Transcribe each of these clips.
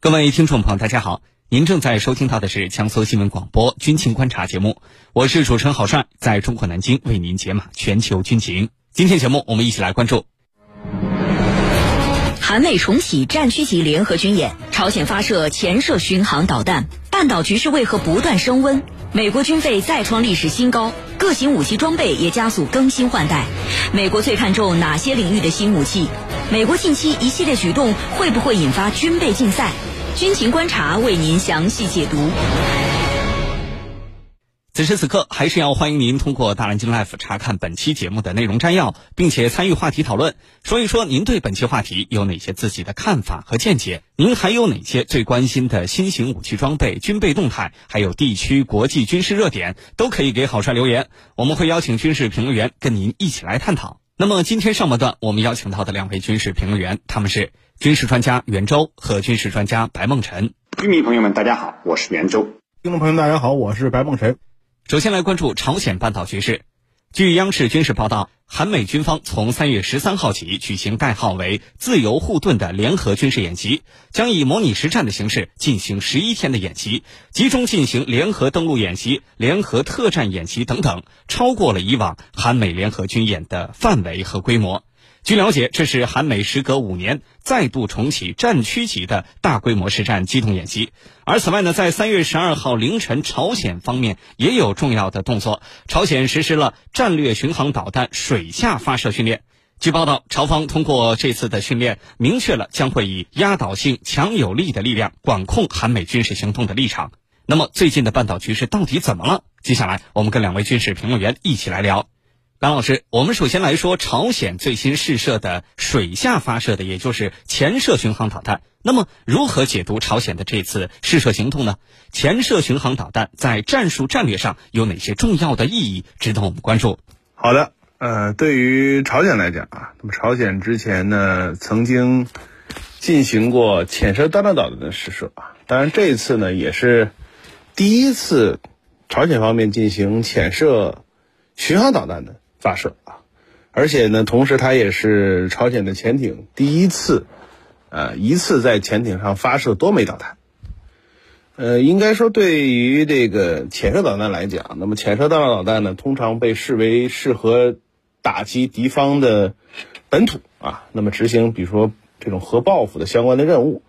各位听众朋友，大家好，您正在收听到的是江苏新闻广播军情观察节目，我是主持人郝帅，在中国南京为您解码全球军情。今天节目我们一起来关注。韩美重启战区级联合军演，朝鲜发射潜射巡航导弹，半岛局势为何不断升温？美国军费再创历史新高，各型武器装备也加速更新换代。美国最看重哪些领域的新武器？美国近期一系列举动会不会引发军备竞赛？军情观察为您详细解读。此时此刻，还是要欢迎您通过大蓝鲸 Life 查看本期节目的内容摘要，并且参与话题讨论，说一说您对本期话题有哪些自己的看法和见解？您还有哪些最关心的新型武器装备、军备动态，还有地区国际军事热点，都可以给郝帅留言，我们会邀请军事评论员跟您一起来探讨。那么今天上半段我们邀请到的两位军事评论员，他们是军事专家袁周和军事专家白梦辰。军迷朋友们，大家好，我是袁周。听众朋友，大家好，我是白梦辰。首先来关注朝鲜半岛局势。据央视军事报道，韩美军方从三月十三号起举行代号为“自由护盾”的联合军事演习，将以模拟实战的形式进行十一天的演习，集中进行联合登陆演习、联合特战演习等等，超过了以往韩美联合军演的范围和规模。据了解，这是韩美时隔五年再度重启战区级的大规模实战机动演习。而此外呢，在三月十二号凌晨，朝鲜方面也有重要的动作，朝鲜实施了战略巡航导弹水下发射训练。据报道，朝方通过这次的训练，明确了将会以压倒性、强有力的力量管控韩美军事行动的立场。那么，最近的半岛局势到底怎么了？接下来，我们跟两位军事评论员一起来聊。蓝老师，我们首先来说朝鲜最新试射的水下发射的，也就是潜射巡航导弹。那么，如何解读朝鲜的这次试射行动呢？潜射巡航导弹在战术战略上有哪些重要的意义，值得我们关注？好的，呃，对于朝鲜来讲啊，那么朝鲜之前呢曾经进行过潜射弹道导弹的试射啊，当然这一次呢也是第一次朝鲜方面进行潜射巡航导弹的。发射啊，而且呢，同时它也是朝鲜的潜艇第一次，呃，一次在潜艇上发射多枚导弹。呃，应该说，对于这个潜射导弹来讲，那么潜射弹道导弹呢，通常被视为适合打击敌方的本土啊，那么执行比如说这种核报复的相关的任务。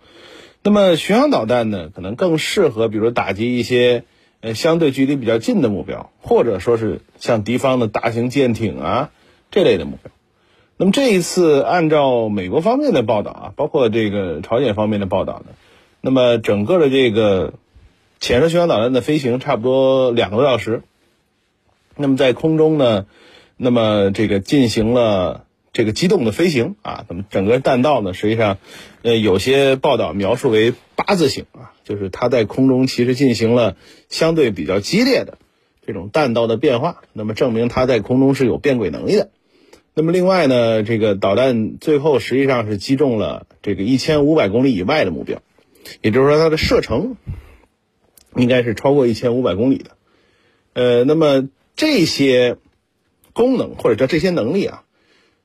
那么巡航导弹呢，可能更适合比如说打击一些。呃，相对距离比较近的目标，或者说是像敌方的大型舰艇啊这类的目标。那么这一次，按照美国方面的报道啊，包括这个朝鲜方面的报道呢，那么整个的这个潜射巡航导弹的飞行差不多两个多小时。那么在空中呢，那么这个进行了这个机动的飞行啊，那么整个弹道呢，实际上，呃，有些报道描述为八字形啊。就是它在空中其实进行了相对比较激烈的这种弹道的变化，那么证明它在空中是有变轨能力的。那么另外呢，这个导弹最后实际上是击中了这个一千五百公里以外的目标，也就是说它的射程应该是超过一千五百公里的。呃，那么这些功能或者叫这些能力啊，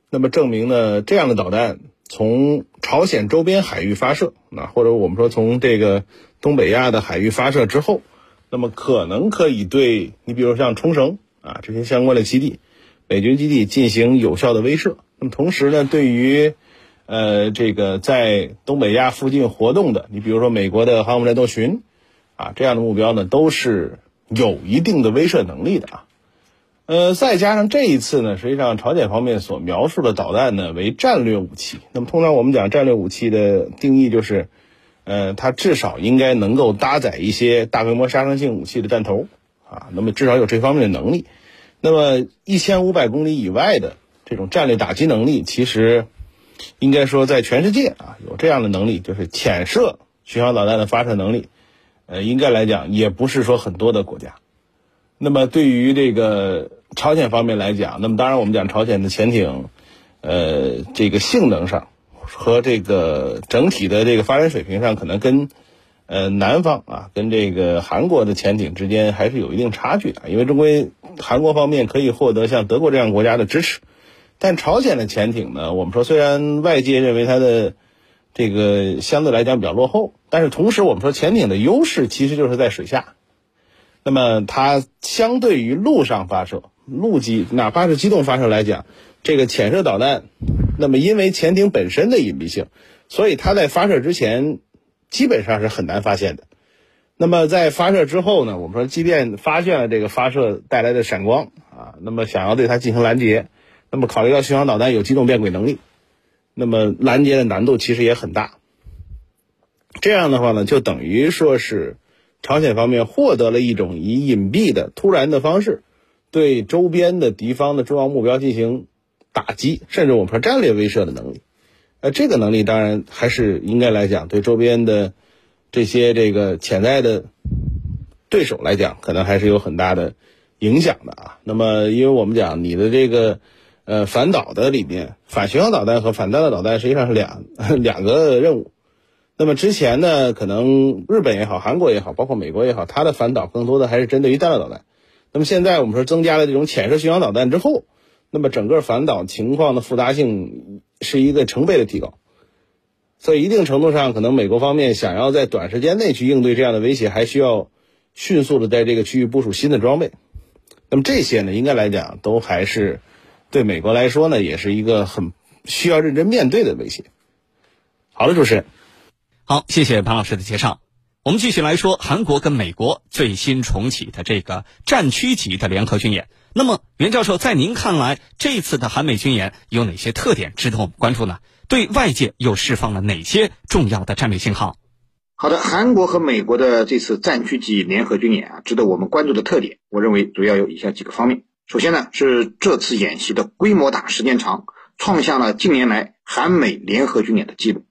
那么证明呢这样的导弹从朝鲜周边海域发射，那或者我们说从这个。东北亚的海域发射之后，那么可能可以对你，比如像冲绳啊这些相关的基地、美军基地进行有效的威慑。那么同时呢，对于呃这个在东北亚附近活动的，你比如说美国的航母战斗群啊这样的目标呢，都是有一定的威慑能力的啊。呃，再加上这一次呢，实际上朝鲜方面所描述的导弹呢为战略武器。那么通常我们讲战略武器的定义就是。呃，它至少应该能够搭载一些大规模杀伤性武器的弹头，啊，那么至少有这方面的能力。那么一千五百公里以外的这种战略打击能力，其实应该说在全世界啊有这样的能力，就是潜射巡航导弹的发射能力，呃，应该来讲也不是说很多的国家。那么对于这个朝鲜方面来讲，那么当然我们讲朝鲜的潜艇，呃，这个性能上。和这个整体的这个发展水平上，可能跟呃南方啊，跟这个韩国的潜艇之间还是有一定差距的。因为中规韩国方面可以获得像德国这样国家的支持，但朝鲜的潜艇呢，我们说虽然外界认为它的这个相对来讲比较落后，但是同时我们说潜艇的优势其实就是在水下，那么它相对于陆上发射，陆基哪怕是机动发射来讲，这个潜射导弹，那么因为潜艇本身的隐蔽性，所以它在发射之前基本上是很难发现的。那么在发射之后呢，我们说即便发现了这个发射带来的闪光啊，那么想要对它进行拦截，那么考虑到巡航导弹有机动变轨能力，那么拦截的难度其实也很大。这样的话呢，就等于说是朝鲜方面获得了一种以隐蔽的、突然的方式，对周边的敌方的重要目标进行打击，甚至我们说战略威慑的能力。呃，这个能力当然还是应该来讲，对周边的这些这个潜在的对手来讲，可能还是有很大的影响的啊。那么，因为我们讲你的这个呃反导的里面，反巡航导弹和反弹道导弹实际上是两 两个任务。那么之前呢，可能日本也好，韩国也好，包括美国也好，它的反导更多的还是针对于弹道导弹。那么现在我们说增加了这种潜射巡航导弹之后，那么整个反导情况的复杂性是一个成倍的提高。所以一定程度上，可能美国方面想要在短时间内去应对这样的威胁，还需要迅速的在这个区域部署新的装备。那么这些呢，应该来讲都还是对美国来说呢，也是一个很需要认真面对的威胁。好了，主持人。好，谢谢潘老师的介绍。我们继续来说韩国跟美国最新重启的这个战区级的联合军演。那么，袁教授，在您看来，这次的韩美军演有哪些特点值得我们关注呢？对外界又释放了哪些重要的战略信号？好的，韩国和美国的这次战区级联合军演啊，值得我们关注的特点，我认为主要有以下几个方面。首先呢，是这次演习的规模大、时间长，创下了近年来韩美联合军演的记录。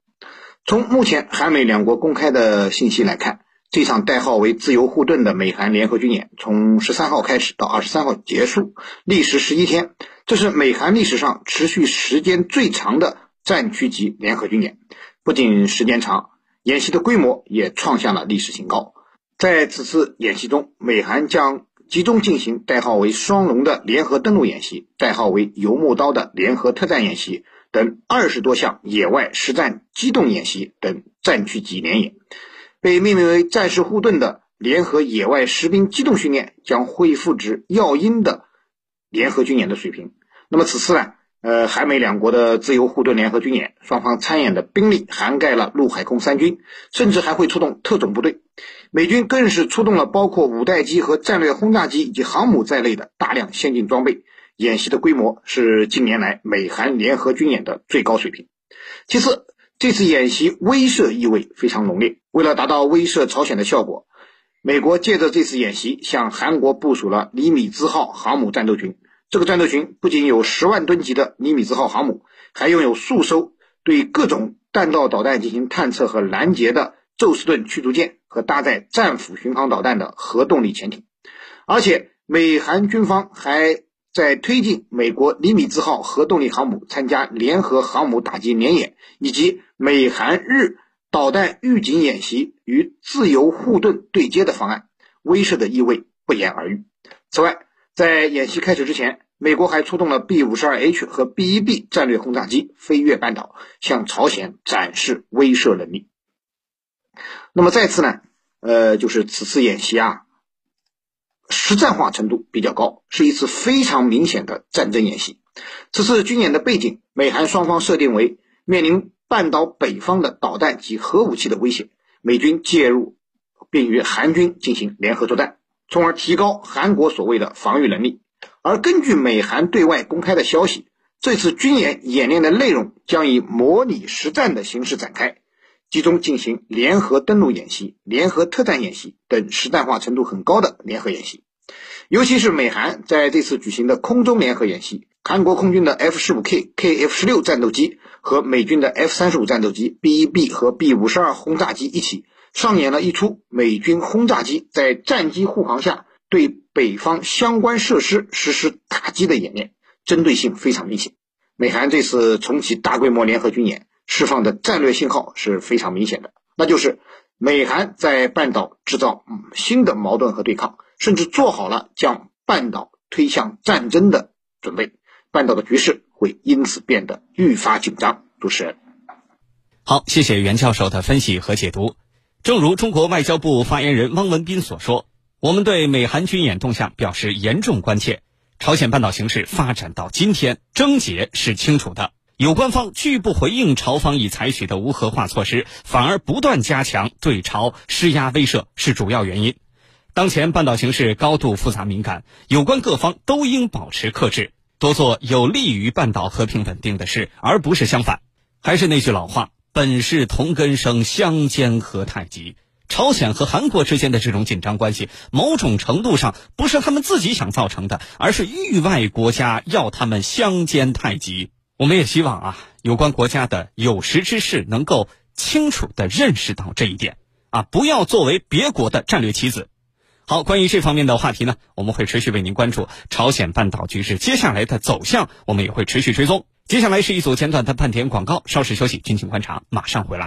从目前韩美两国公开的信息来看，这场代号为“自由护盾”的美韩联合军演，从十三号开始到二十三号结束，历时十一天，这是美韩历史上持续时间最长的战区级联合军演。不仅时间长，演习的规模也创下了历史新高。在此次演习中，美韩将集中进行代号为“双龙”的联合登陆演习，代号为“游牧刀”的联合特战演习。等二十多项野外实战机动演习等战区级联演，被命名为“战士护盾”的联合野外实兵机动训练将恢复至要鹰的联合军演的水平。那么此次呢，呃，韩美两国的自由护盾联合军演，双方参演的兵力涵盖了陆海空三军，甚至还会出动特种部队。美军更是出动了包括五代机和战略轰炸机以及航母在内的大量先进装备。演习的规模是近年来美韩联合军演的最高水平。其次，这次演习威慑意味非常浓烈。为了达到威慑朝鲜的效果，美国借着这次演习向韩国部署了尼米兹号航母战斗群。这个战斗群不仅有十万吨级的尼米兹号航母，还拥有数艘对各种弹道导弹进行探测和拦截的宙斯盾驱逐舰和搭载战斧巡航导弹的核动力潜艇。而且，美韩军方还在推进美国尼米兹号核动力航母参加联合航母打击联演，以及美韩日导弹预警演习与自由护盾对接的方案，威慑的意味不言而喻。此外，在演习开始之前，美国还出动了 B 五十二 H 和 B 一 B 战略轰炸机飞越半岛，向朝鲜展示威慑能力。那么再次呢？呃，就是此次演习啊。实战化程度比较高，是一次非常明显的战争演习。此次军演的背景，美韩双方设定为面临半岛北方的导弹及核武器的威胁，美军介入，并与韩军进行联合作战，从而提高韩国所谓的防御能力。而根据美韩对外公开的消息，这次军演演练的内容将以模拟实战的形式展开。集中进行联合登陆演习、联合特战演习等实战化程度很高的联合演习，尤其是美韩在这次举行的空中联合演习，韩国空军的 F 十五 K、KF 十六战斗机和美军的 F 三十五战斗机、B 一 B 和 B 五十二轰炸机一起上演了一出美军轰炸机在战机护航下对北方相关设施实施打击的演练，针对性非常明显。美韩这次重启大规模联合军演。释放的战略信号是非常明显的，那就是美韩在半岛制造新的矛盾和对抗，甚至做好了将半岛推向战争的准备，半岛的局势会因此变得愈发紧张。主持人，好，谢谢袁教授的分析和解读。正如中国外交部发言人汪文斌所说，我们对美韩军演动向表示严重关切。朝鲜半岛形势发展到今天，症结是清楚的。有关方拒不回应朝方已采取的无核化措施，反而不断加强对朝施压威慑，是主要原因。当前半岛形势高度复杂敏感，有关各方都应保持克制，多做有利于半岛和平稳定的事，而不是相反。还是那句老话：“本是同根生，相煎何太急。”朝鲜和韩国之间的这种紧张关系，某种程度上不是他们自己想造成的，而是域外国家要他们相煎太急。我们也希望啊，有关国家的有识之士能够清楚地认识到这一点啊，不要作为别国的战略棋子。好，关于这方面的话题呢，我们会持续为您关注朝鲜半岛局势接下来的走向，我们也会持续追踪。接下来是一组简短的半点广告，稍事休息，敬请观察，马上回来。